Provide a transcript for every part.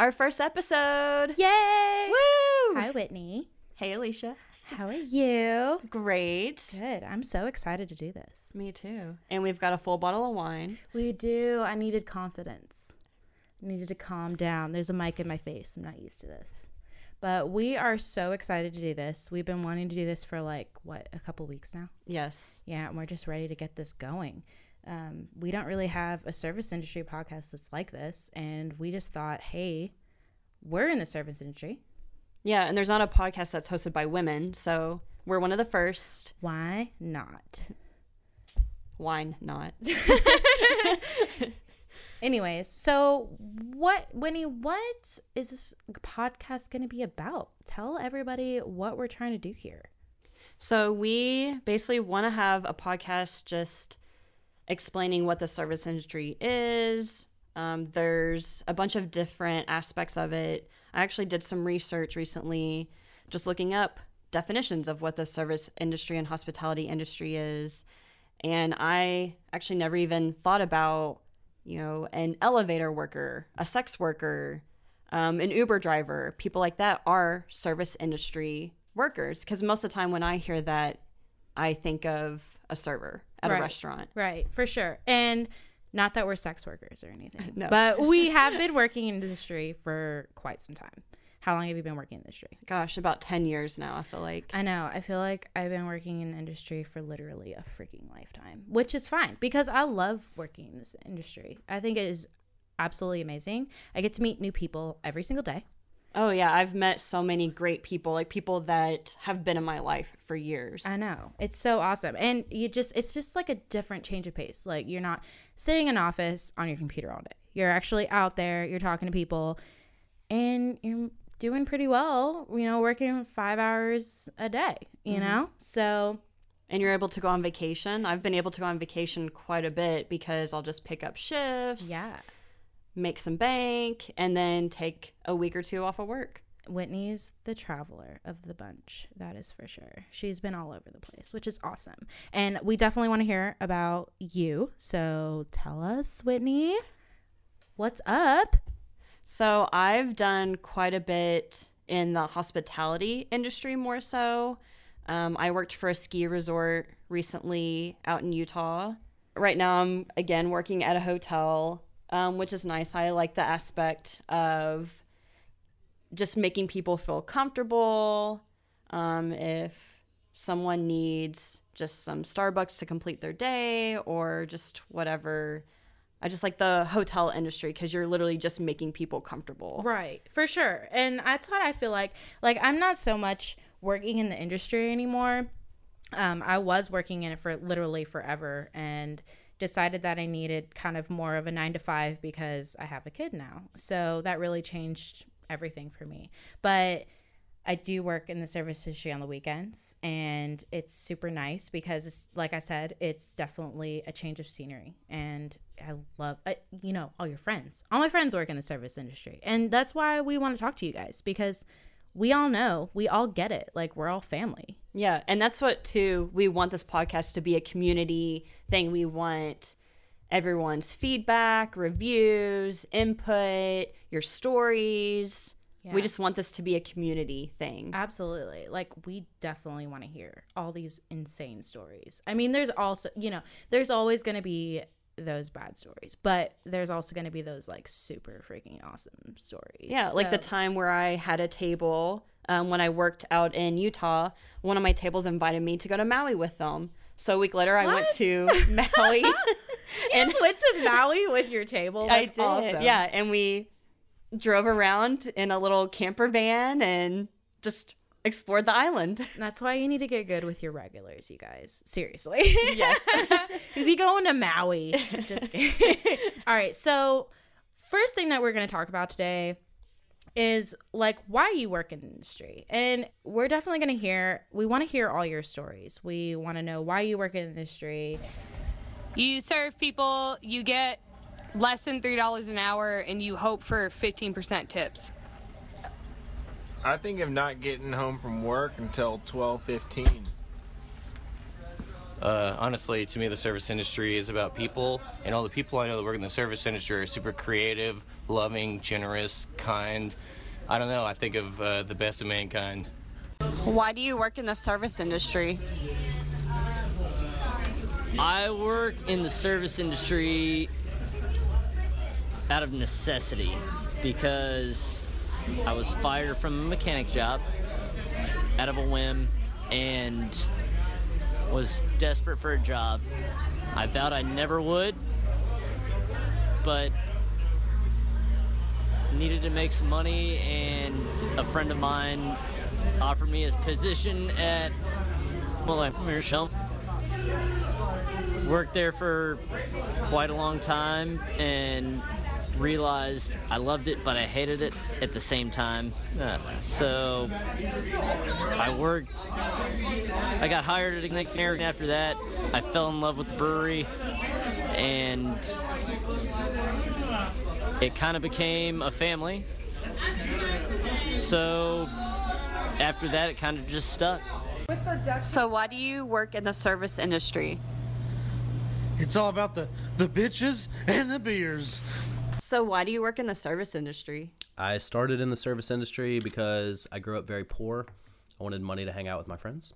our first episode. Yay! Woo! Hi, Whitney. Hey, Alicia. How are you? Great. Good. I'm so excited to do this. Me too. And we've got a full bottle of wine. We do. I needed confidence. I needed to calm down. There's a mic in my face. I'm not used to this. But we are so excited to do this. We've been wanting to do this for like, what, a couple weeks now? Yes. Yeah, and we're just ready to get this going. Um, we don't really have a service industry podcast that's like this. And we just thought, hey, we're in the service industry. Yeah, and there's not a podcast that's hosted by women, so we're one of the first. Why not? Wine not. Anyways, so what, Winnie, what is this podcast going to be about? Tell everybody what we're trying to do here. So we basically want to have a podcast just explaining what the service industry is. Um, there's a bunch of different aspects of it. I actually did some research recently, just looking up definitions of what the service industry and hospitality industry is. And I actually never even thought about, you know, an elevator worker, a sex worker, um, an Uber driver, people like that are service industry workers. Because most of the time when I hear that, I think of a server at Right. a restaurant. Right, for sure. And not that we're sex workers or anything, No. but we have been working in the industry for quite some time. How long have you been working in the industry? Gosh, about 10 years now, I feel like. I know. I feel like I've been working in the industry for literally a freaking lifetime, which is fine because I love working in this industry. I think it is absolutely amazing. I get to meet new people every single day. Oh, yeah. I've met so many great people, like people that have been in my life for years. I know. It's so awesome. And you just it's just like a different change of pace. Like you're not sitting in an office on your computer all day. You're actually out there, you're talking to people and you're doing pretty well, you know, working 5 hours a day, you mm-hmm. know? So, and you're able to go on vacation. I've been able to go on vacation quite a bit because I'll just pick up shifts, yeah. Make some bank, and then take a week or two off of work. Whitney's the traveler of the bunch. That is for sure. She's been all over the place, which is awesome. And we definitely want to hear about you. So tell us, Whitney, what's up? So I've done quite a bit in the hospitality industry more so. Um, I worked for a ski resort recently out in Utah. Right now, I'm again working at a hotel, um, which is nice. I like the aspect of just making people feel comfortable. Um, if someone needs just some Starbucks to complete their day or just whatever. I just like the hotel industry because you're literally just making people comfortable. Right, for sure. And that's what I feel like. Like, I'm not so much working in the industry anymore. Um, I was working in it for literally forever and decided that I needed kind of more of a nine to five because I have a kid now. So that really changed everything for me. But I do work in the service industry on the weekends, and it's super nice because, it's, like I said, it's definitely a change of scenery. And I love, I, you know, all your friends. All my friends work in the service industry, and that's why we want to talk to you guys because we all know, we all get it. Like we're all family. Yeah, and that's what too we want this podcast to be a community thing. We want everyone's feedback, reviews, input, your stories. We just want this to be a community thing. Absolutely. Like we definitely want to hear all these insane stories. I mean, there's also, you know, there's always going to be those bad stories, but there's also going to be those like super freaking awesome stories. Yeah, like the time where I had a table um, when I worked out in Utah. One of my tables invited me to go to Maui with them. So a week later, I went to Maui. You and just went to Maui with your table. I did. awesome. Yeah, and we drove around in a little camper van and just explored the island. That's why you need to get good with your regulars, you guys. Seriously. Yes. You'd be going to Maui. Just kidding. All right. So, first thing that we're going to talk about today is like why you work in the industry. And we're definitely going to hear, we want to hear all your stories. We want to know why you work in the industry. You serve people, you get less than $3 an hour, and you hope for 15% tips. I think of not getting home from work until twelve fifteen. Uh, honestly, to me, the service industry is about people, and all the people I know that work in the service industry are super creative, loving, generous, kind. I don't know. I think of uh, the best of mankind. Why do you work in the service industry? I work in the service industry out of necessity because I was fired from a mechanic job out of a whim and was desperate for a job. I vowed I never would, but needed to make some money, and a friend of mine offered me a position at well, Meerschaum. Worked there for quite a long time and realized I loved it, but I hated it at the same time. Uh, so I worked. I got hired at Ignition Air. and After that, I fell in love with the brewery, and it kind of became a family. So after that, it kind of just stuck. So, why do you work in the service industry? It's all about the the bitches and the beers. So, why do you work in the service industry? I started in the service industry because I grew up very poor. I wanted money to hang out with my friends.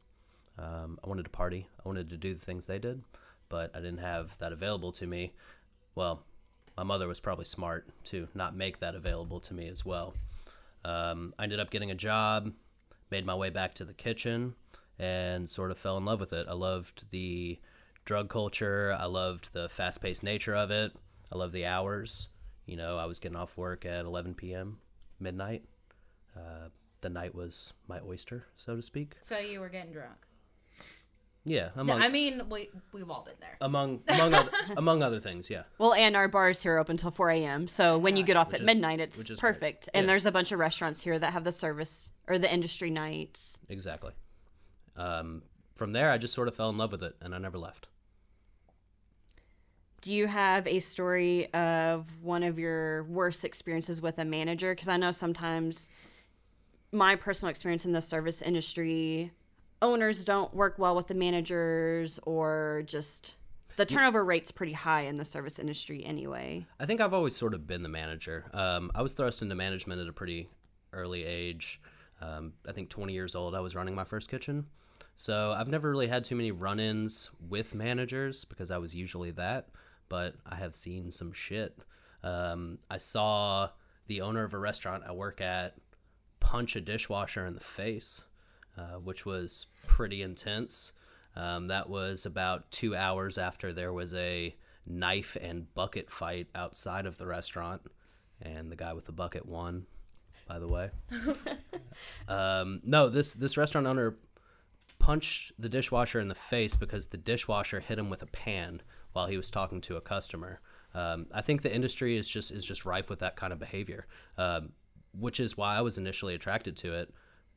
Um, I wanted to party. I wanted to do the things they did, but I didn't have that available to me. Well, my mother was probably smart to not make that available to me as well. Um, I ended up getting a job, made my way back to the kitchen, and sort of fell in love with it. I loved the drug culture. I loved the fast paced nature of it. I loved the hours. You know, I was getting off work at 11 p.m., midnight. Uh, the night was my oyster, so to speak. So you were getting drunk. Yeah, No, among I mean, we we've all been there. among among other, among other things. Yeah, Well, and our bars here are open till 4 a.m. So when you get off Which at is- midnight, it's which great. perfect. And there's a bunch of restaurants here that have the service or the industry nights. exactly. Um, from there, I just sort of fell in love with it, and I never left. Do you have a story of one of your worst experiences with a manager? Because I know sometimes my personal experience in the service industry, owners don't work well with the managers, or just the turnover rate's pretty high in the service industry anyway. I think I've always sort of been the manager. Um, I was thrust into management at a pretty early age. Um, I think 20 years old, I was running my first kitchen. So I've never really had too many run ins with managers because I was usually that, but I have seen some shit. Um, I saw the owner of a restaurant I work at punch a dishwasher in the face, uh, which was pretty intense. Um, that was about two hours after there was a knife and bucket fight outside of the restaurant, and the guy with the bucket won. By the way, um, no this this restaurant owner punched the dishwasher in the face because the dishwasher hit him with a pan while he was talking to a customer. Um, I think the industry is just is just rife with that kind of behavior, um, which is why I was initially attracted to it.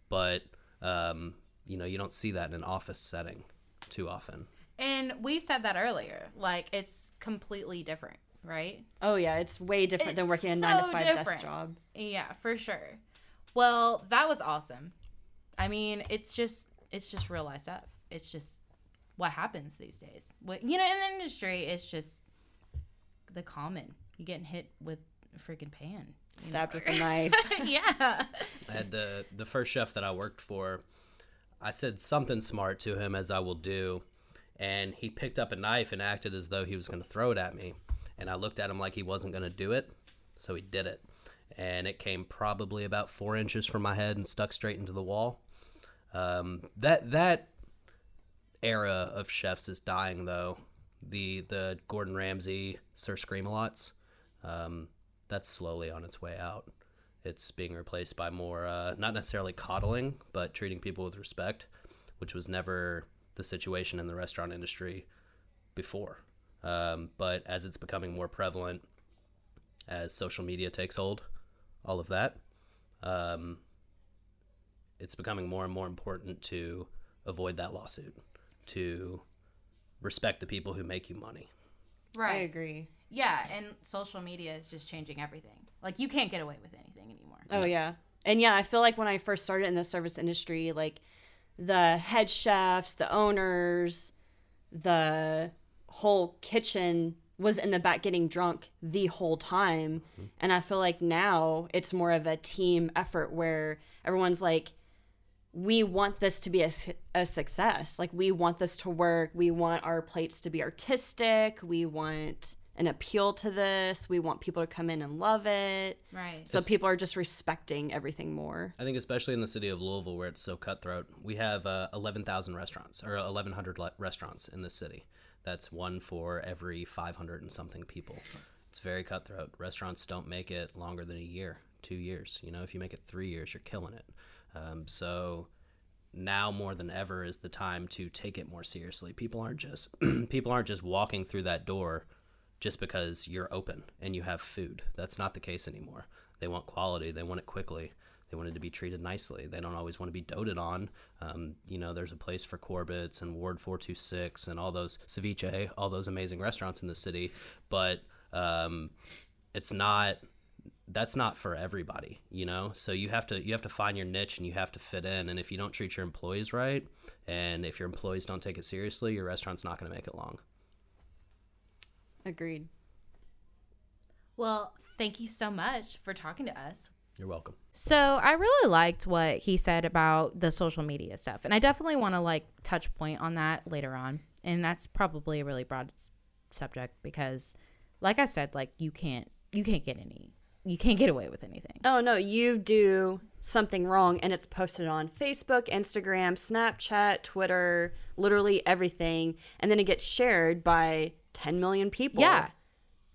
But um, you know, you don't see that in an office setting too often. And we said that earlier. Like it's completely different, right? Oh yeah, it's way different than It's working a nine to five desk job. Yeah, for sure. Well, that was awesome. I mean, it's just it's just real life stuff. It's just what happens these days. What you know, in the industry, it's just the common. You getting hit with a freaking pan. Stabbed know? with a knife. yeah. I had the the first chef that I worked for. I said something smart to him as I will do, and he picked up a knife and acted as though he was going to throw it at me. And I looked at him like he wasn't going to do it, so he did it. And it came probably about four inches from my head and stuck straight into the wall. Um, that that era of chefs is dying though. The the Gordon Ramsay, Sir Screamalots, um, that's slowly on its way out. It's being replaced by more, uh, not necessarily coddling, but treating people with respect, which was never the situation in the restaurant industry before. Um, but as it's becoming more prevalent, as social media takes hold, all of that, um, it's becoming more and more important to avoid that lawsuit, to respect the people who make you money. Right. I agree. Yeah, and social media is just changing everything. Like you can't get away with anything anymore. Oh yeah. And yeah, I feel like when I first started in the service industry, like the head chefs, the owners, the whole kitchen was in the back getting drunk the whole time. Mm-hmm. And I feel like now it's more of a team effort where everyone's like, we want this to be a, a success. Like, we want this to work. We want our plates to be artistic. We want an appeal to this. We want people to come in and love it. Right. So people are just respecting everything more. I think especially in the city of Louisville where it's so cutthroat, we have uh, 11,000 restaurants or 1,100 le- restaurants in this city. That's one for every 500 and something people. It's very cutthroat. Restaurants don't make it longer than a year, two years. You know, if you make it three years, you're killing it. Um, so now more than ever is the time to take it more seriously. People aren't just people aren't just walking through that door just because you're open and you have food. That's not the case anymore. They want quality. They want it quickly. They wanted to be treated nicely. They don't always want to be doted on. Um, you know, there's a place for Corbett's and Ward 426 and all those Seviche, all those amazing restaurants in the city, but um, it's not that's not for everybody you know so you have to you have to find your niche and you have to fit in and if you don't treat your employees right and if your employees don't take it seriously your restaurant's not going to make it long Agreed. Well, thank you so much for talking to us. you're welcome So I really liked what he said about the social media stuff, and I definitely want to like touch point on that later on. And that's probably a really broad s- subject because, like I said, like you can't you can't get any you can't get away with anything. Oh no, you do something wrong and it's posted on Facebook, Instagram, Snapchat, Twitter, literally everything, and then it gets shared by 10 million people. Yeah,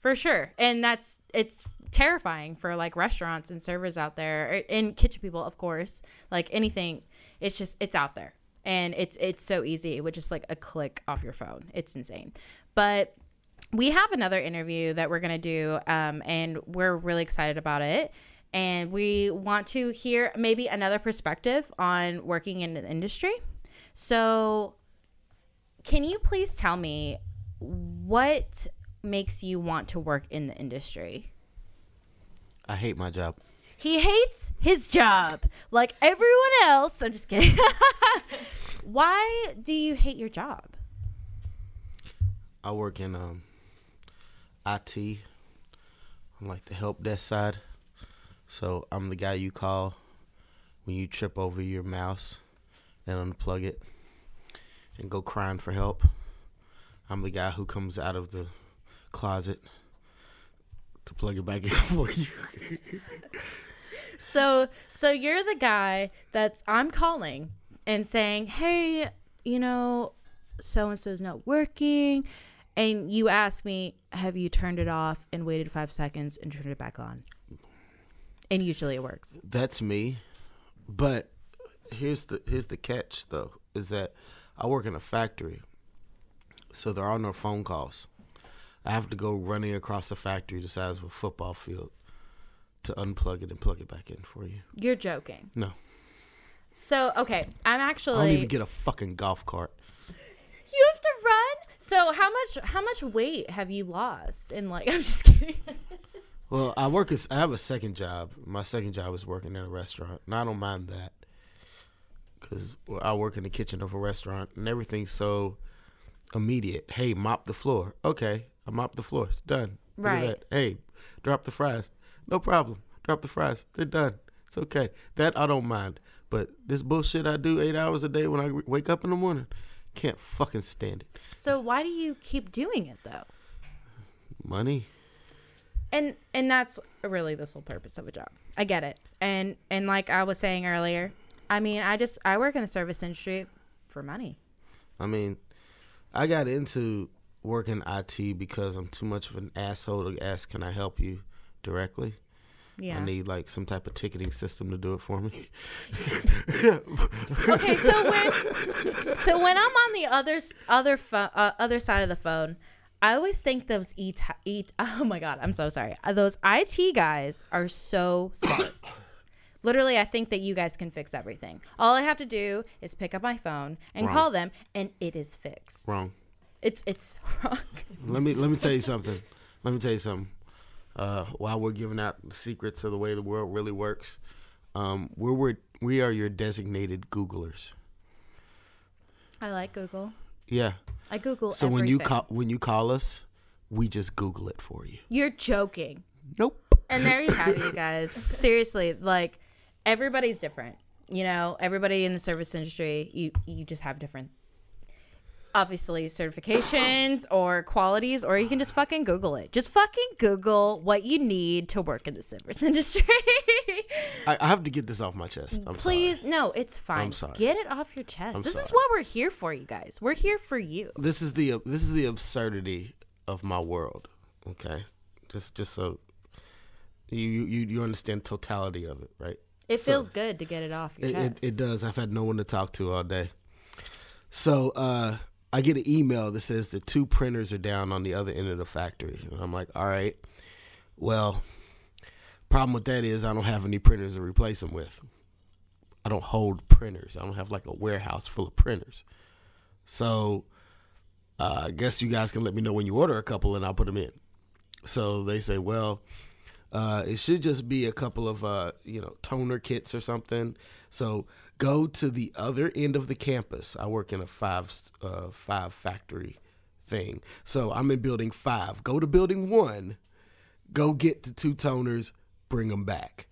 for sure. And that's it's terrifying for like restaurants and servers out there or- and kitchen people, of course. Like anything, it's just it's out there, and it's it's so easy with just like a click off your phone. It's insane, but. We have another interview that we're going to do, um, and we're really excited about it. And we want to hear maybe another perspective on working in the industry. So, can you please tell me what makes you want to work in the industry? I hate my job. He hates his job like everyone else. I'm just kidding. Why do you hate your job? I work in um, IT. I'm like the help desk side. So I'm the guy you call when you trip over your mouse and unplug it and go crying for help. I'm the guy who comes out of the closet to plug it back in for you. So, so you're the guy that's I'm calling and saying, "Hey, you know, so and so's not working." And you ask me, "Have you turned it off and waited 5 seconds and turned it back on?" And usually it works. That's me. But here's the here's the catch though, is that I work in a factory. So there are no phone calls. I have to go running across the factory the size of a football field to unplug it and plug it back in for you. You're joking. No. So, okay, I'm actually I don't even get a fucking golf cart. You have to. So how much how much weight have you lost? And like I'm just kidding. Well, I work as I have a second job. My second job is working in a restaurant, and I don't mind that because well, I work in the kitchen of a restaurant, and everything's so immediate. Hey, mop the floor. Okay, I mop the floor. It's done. Right. Hey, drop the fries. No problem. Drop the fries. They're done. It's okay. That I don't mind. But this bullshit I do eight hours a day when I wake up in the morning, can't fucking stand it. so why do you keep doing it though? Money. And and that's really the sole purpose of a job. I get it. And and like I was saying earlier, I mean, I just I work in the service industry for money. I mean, I got into working IT because I'm too much of an asshole to ask, "Can I help you?" directly. Yeah. I need like some type of ticketing system to do it for me. okay, so when so when I'm on the other other pho- uh, other side of the phone, I always think those e eat. Oh my god, I'm so sorry. Uh, Those IT guys are so smart. Literally, I think that you guys can fix everything. All I have to do is pick up my phone and Wrong. call them, and it is fixed. Wrong. It's it's wrong. Let me let me tell you something. Let me tell you something. Uh, while we're giving out the secrets of the way the world really works, um, we're, we're we are your designated Googlers. I like Google. Yeah. I Google. So when you call when you call us, we just Google it for you. you're joking. Nope. And there you have it, you guys. Seriously, like everybody's different. You know, everybody in the service industry, you you just have different obviously certifications or qualities or you can just fucking google it just fucking google what you need to work in the service industry I, I have to get this off my chest. I'm please no it's fine I'm sorry. get it off your chest I'm this is what we're here for you guys we're here for you. This is the this is the absurdity of my world. Okay, just just so you you you understand totality of it, right? it So- feels good to get it off your It, it, it does. I've had no one to talk to all day. So uh, I get an email that says the two printers are down on the other end of the factory. And I'm like, all right. Well, problem with that is I don't have any printers to replace them with. I don't hold printers. I don't have like a warehouse full of printers. So uh, I guess you guys can let me know when you order a couple and I'll put them in. So they say, well, uh, it should just be a couple of uh, you know toner kits or something. So go to the other end of the campus. I work in a five uh, five factory thing. So I'm in building five. Go to building one. Go get the two toners. Bring them back.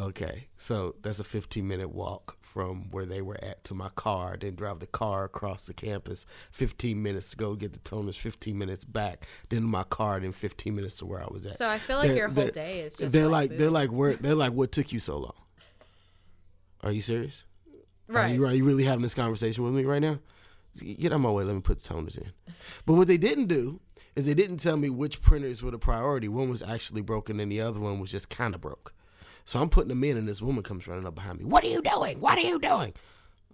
Okay, so that's a 15 minute walk from where they were at to my car, then drive the car across the campus. 15 minutes to go get the toners, 15 minutes back, then my car, then 15 minutes to where I was at. So I feel like They're- your whole day is just They're like like, they're like where they're like what took you so long? Are you serious? Are right you, are you really having this conversation with me right now? Get out of my way. Let me put the toners in. But what they didn't do is they didn't tell me which printers were the priority. One was actually broken, and the other one was just kind of broke. So I'm putting them in, and this woman comes running up behind me. What are you doing? What are you doing?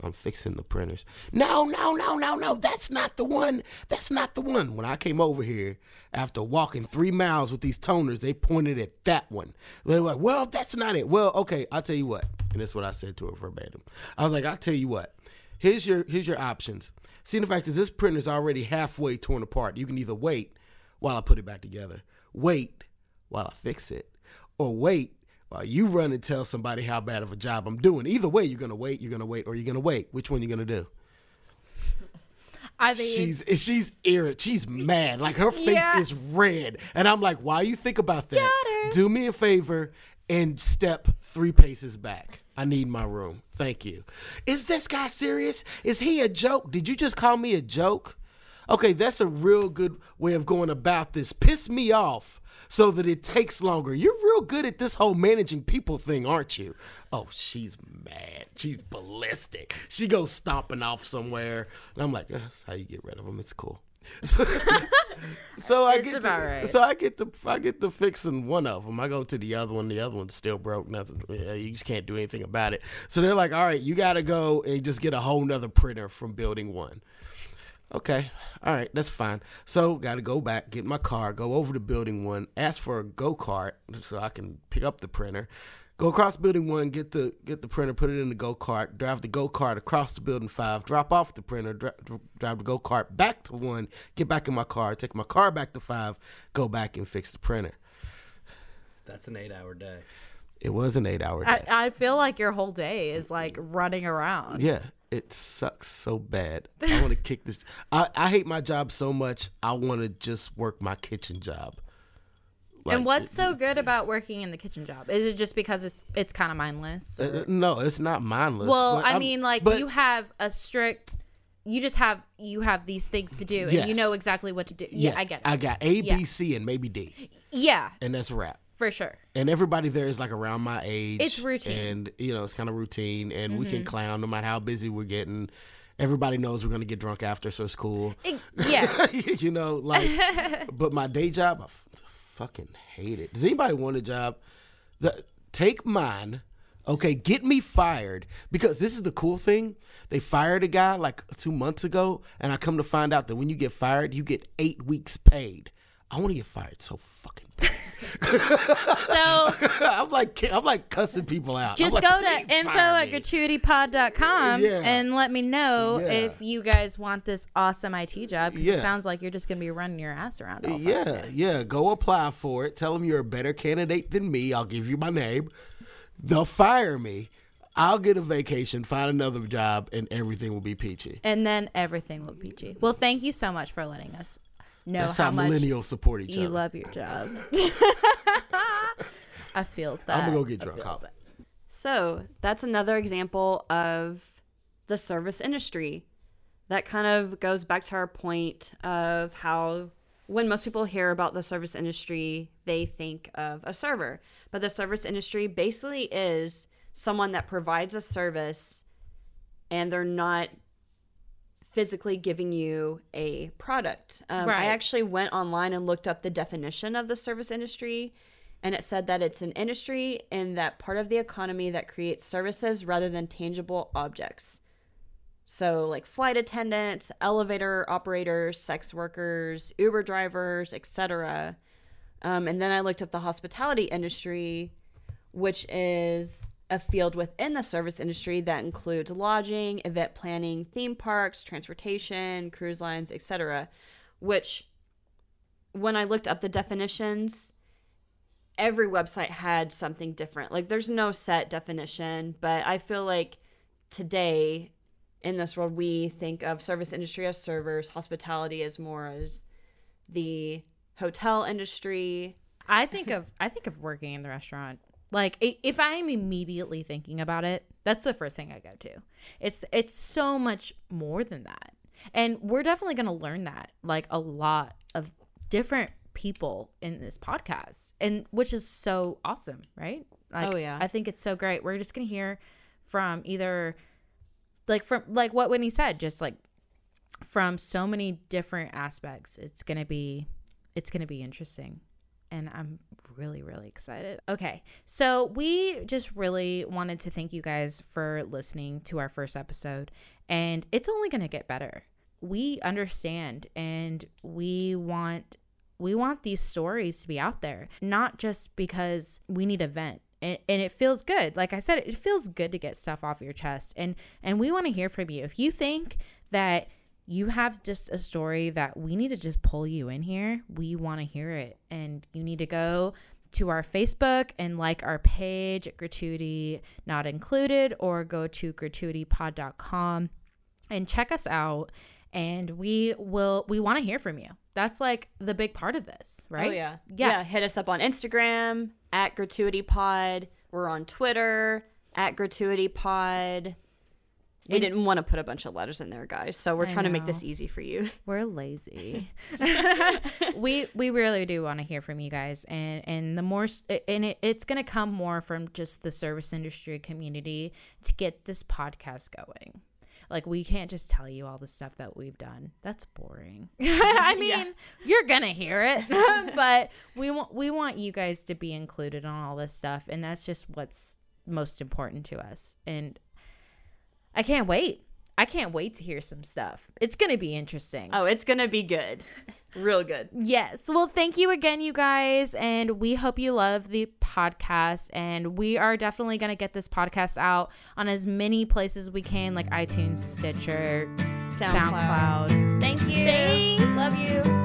I'm fixing the printers. No, no, no, no, no. That's not the one. That's not the one. When I came over here after walking three miles with these toners, they pointed at that one. They were like, well, that's not it. Well, okay, I'll tell you what. And that's what I said to her verbatim. I was like, I'll tell you what. Here's your here's your options. See, the fact is this printer's already halfway torn apart. You can either wait while I put it back together, wait while I fix it, or wait while you run and tell somebody how bad of a job I'm doing. Either way, you're gonna wait, you're gonna wait, or you're gonna wait. Which one you gonna do? I think She's she's irritated. She's mad. Like her face Yeah. is red. And I'm like, why you think about that? Do me a favor and step three paces back. I need my room. Thank you. Is this guy serious? Is he a joke? Did you just call me a joke? Okay, that's a real good way of going about this. Piss me off so that it takes longer. You're real good at this whole managing people thing, aren't you? Oh, she's mad. She's ballistic. She goes stomping off somewhere. And I'm like, that's how you get rid of them. It's cool. So, so I get to, right. so I get to I get to fixing one of them. I go to the other one. The other one's still broke. Nothing. yeah, You just can't do anything about it. So they're like, all right, you got to go and just get a whole nother printer from building one. Okay, all right, that's fine. So got to go back, get my car, go over to building one, ask for a go kart so I can pick up the printer. Go across building one, get the get the printer, put it in the go kart, drive the go kart across to building five, drop off the printer, dri- drive the go kart back to one, get back in my car, take my car back to five, go back and fix the printer. That's an eight-hour day. It was an eight hour day. I, I feel like your whole day is like running around. Yeah, it sucks so bad. I want to kick this. I, I hate my job so much. I want to just work my kitchen job. and what's so good about working in the kitchen job? Is it just because it's it's kind of mindless? Uh, no, it's not mindless. well, I I'm- mean, like but- you have a strict. You just have you have these things to do, and you know exactly what to do. Yeah, I get it. I got A, B, Yeah. C, and maybe D, yeah, and that's a wrap. For sure. And everybody there is like around my age. It's routine. Mm-hmm. and you know it's kind of routine, and we can clown no matter how busy we're getting. Everybody knows we're gonna get drunk after, so it's cool. It- yes. you know, like, but my day job, I f- fucking hate it. Does anybody want a job? The, take mine, okay? Get me fired because this is the cool thing. They fired a guy like two months ago, and I come to find out that when you get fired, you get eight weeks paid. I want to get fired so fucking bad. So I'm like, I'm like cussing people out. Just like, go to info at me." gratuitypod.com Yeah. and let me know Yeah. if you guys want this awesome IT job because Yeah. it sounds like you're just gonna be running your ass around. All Yeah, yeah. Go apply for it. Tell them you're a better candidate than me. I'll give you my name. They'll fire me. I'll get a vacation, find another job, and everything will be peachy. And then everything will be peachy. Well, thank you so much for letting us know That's how, how, millennials support each you other. love your job. I feels that. I'm gonna go get drunk. That. So that's another example of the service industry. That kind of goes back to our point of how when most people hear about the service industry, they think of a server. But the service industry basically is someone that provides a service and they're not physically giving you a product. Um, Right. I actually went online and looked up the definition of the service industry, and it said that it's an industry in that part of the economy that creates services rather than tangible objects. So, like flight attendants, elevator operators, sex workers, Uber drivers, etc. Um, and then I looked up the hospitality industry, which is a field within the service industry that includes lodging, event planning, theme parks, transportation, cruise lines, etc. Which, when I looked up the definitions, every website had something different. Like, there's no set definition, but I feel like today in this world, we think of service industry as servers, hospitality as more as the hotel industry. I think of I think of working in the restaurant. Like if I'm immediately thinking about it, that's the first thing I go to. It's it's so much more than that. And we're definitely going to learn that like a lot of different people in this podcast and which is so awesome, right? Like, Oh, yeah. I think it's so great. We're just going to hear from either like from like what Whitney said, just like from so many different aspects. It's going to be it's going to be interesting. And I'm really, really excited. Okay. So, we just really wanted to thank you guys for listening to our first episode. And it's only going to get better. We understand and we want we want these stories to be out there, not just because we need a vent. And, and it feels good. Like I said, it feels good to get stuff off your chest. And and we want to hear from you. If you think that you have just a story that we need to just pull you in here, we want to hear it. And you need to go to our Facebook and like our page at gratuity not included or go to gratuitypod.com and check us out and we will we want to hear from you. That's like the big part of this, oh, right? Oh yeah. Yeah. Hit us up on Instagram at Gratuity Pod. We're on Twitter at Gratuity Pod. We didn't want to put a bunch of letters in there, guys. So we're I trying to make this easy for you. We're lazy. we we really do want to hear from you guys, and and the more and it, it's gonna come more from just the service industry community to get this podcast going. Like we can't just tell you all the stuff that we've done. That's boring. I mean, you're gonna hear it, but we want we want you guys to be included on all this stuff, and that's just what's most important to us. And I can't wait. I can't wait to hear some stuff. It's going to be interesting. Oh, it's going to be good. Real good. Yes. Well, thank you again, you guys. And we hope you love the podcast. And we are definitely going to get this podcast out on as many places we can, like iTunes, Stitcher, SoundCloud. SoundCloud. Thank you. Thanks. Love you.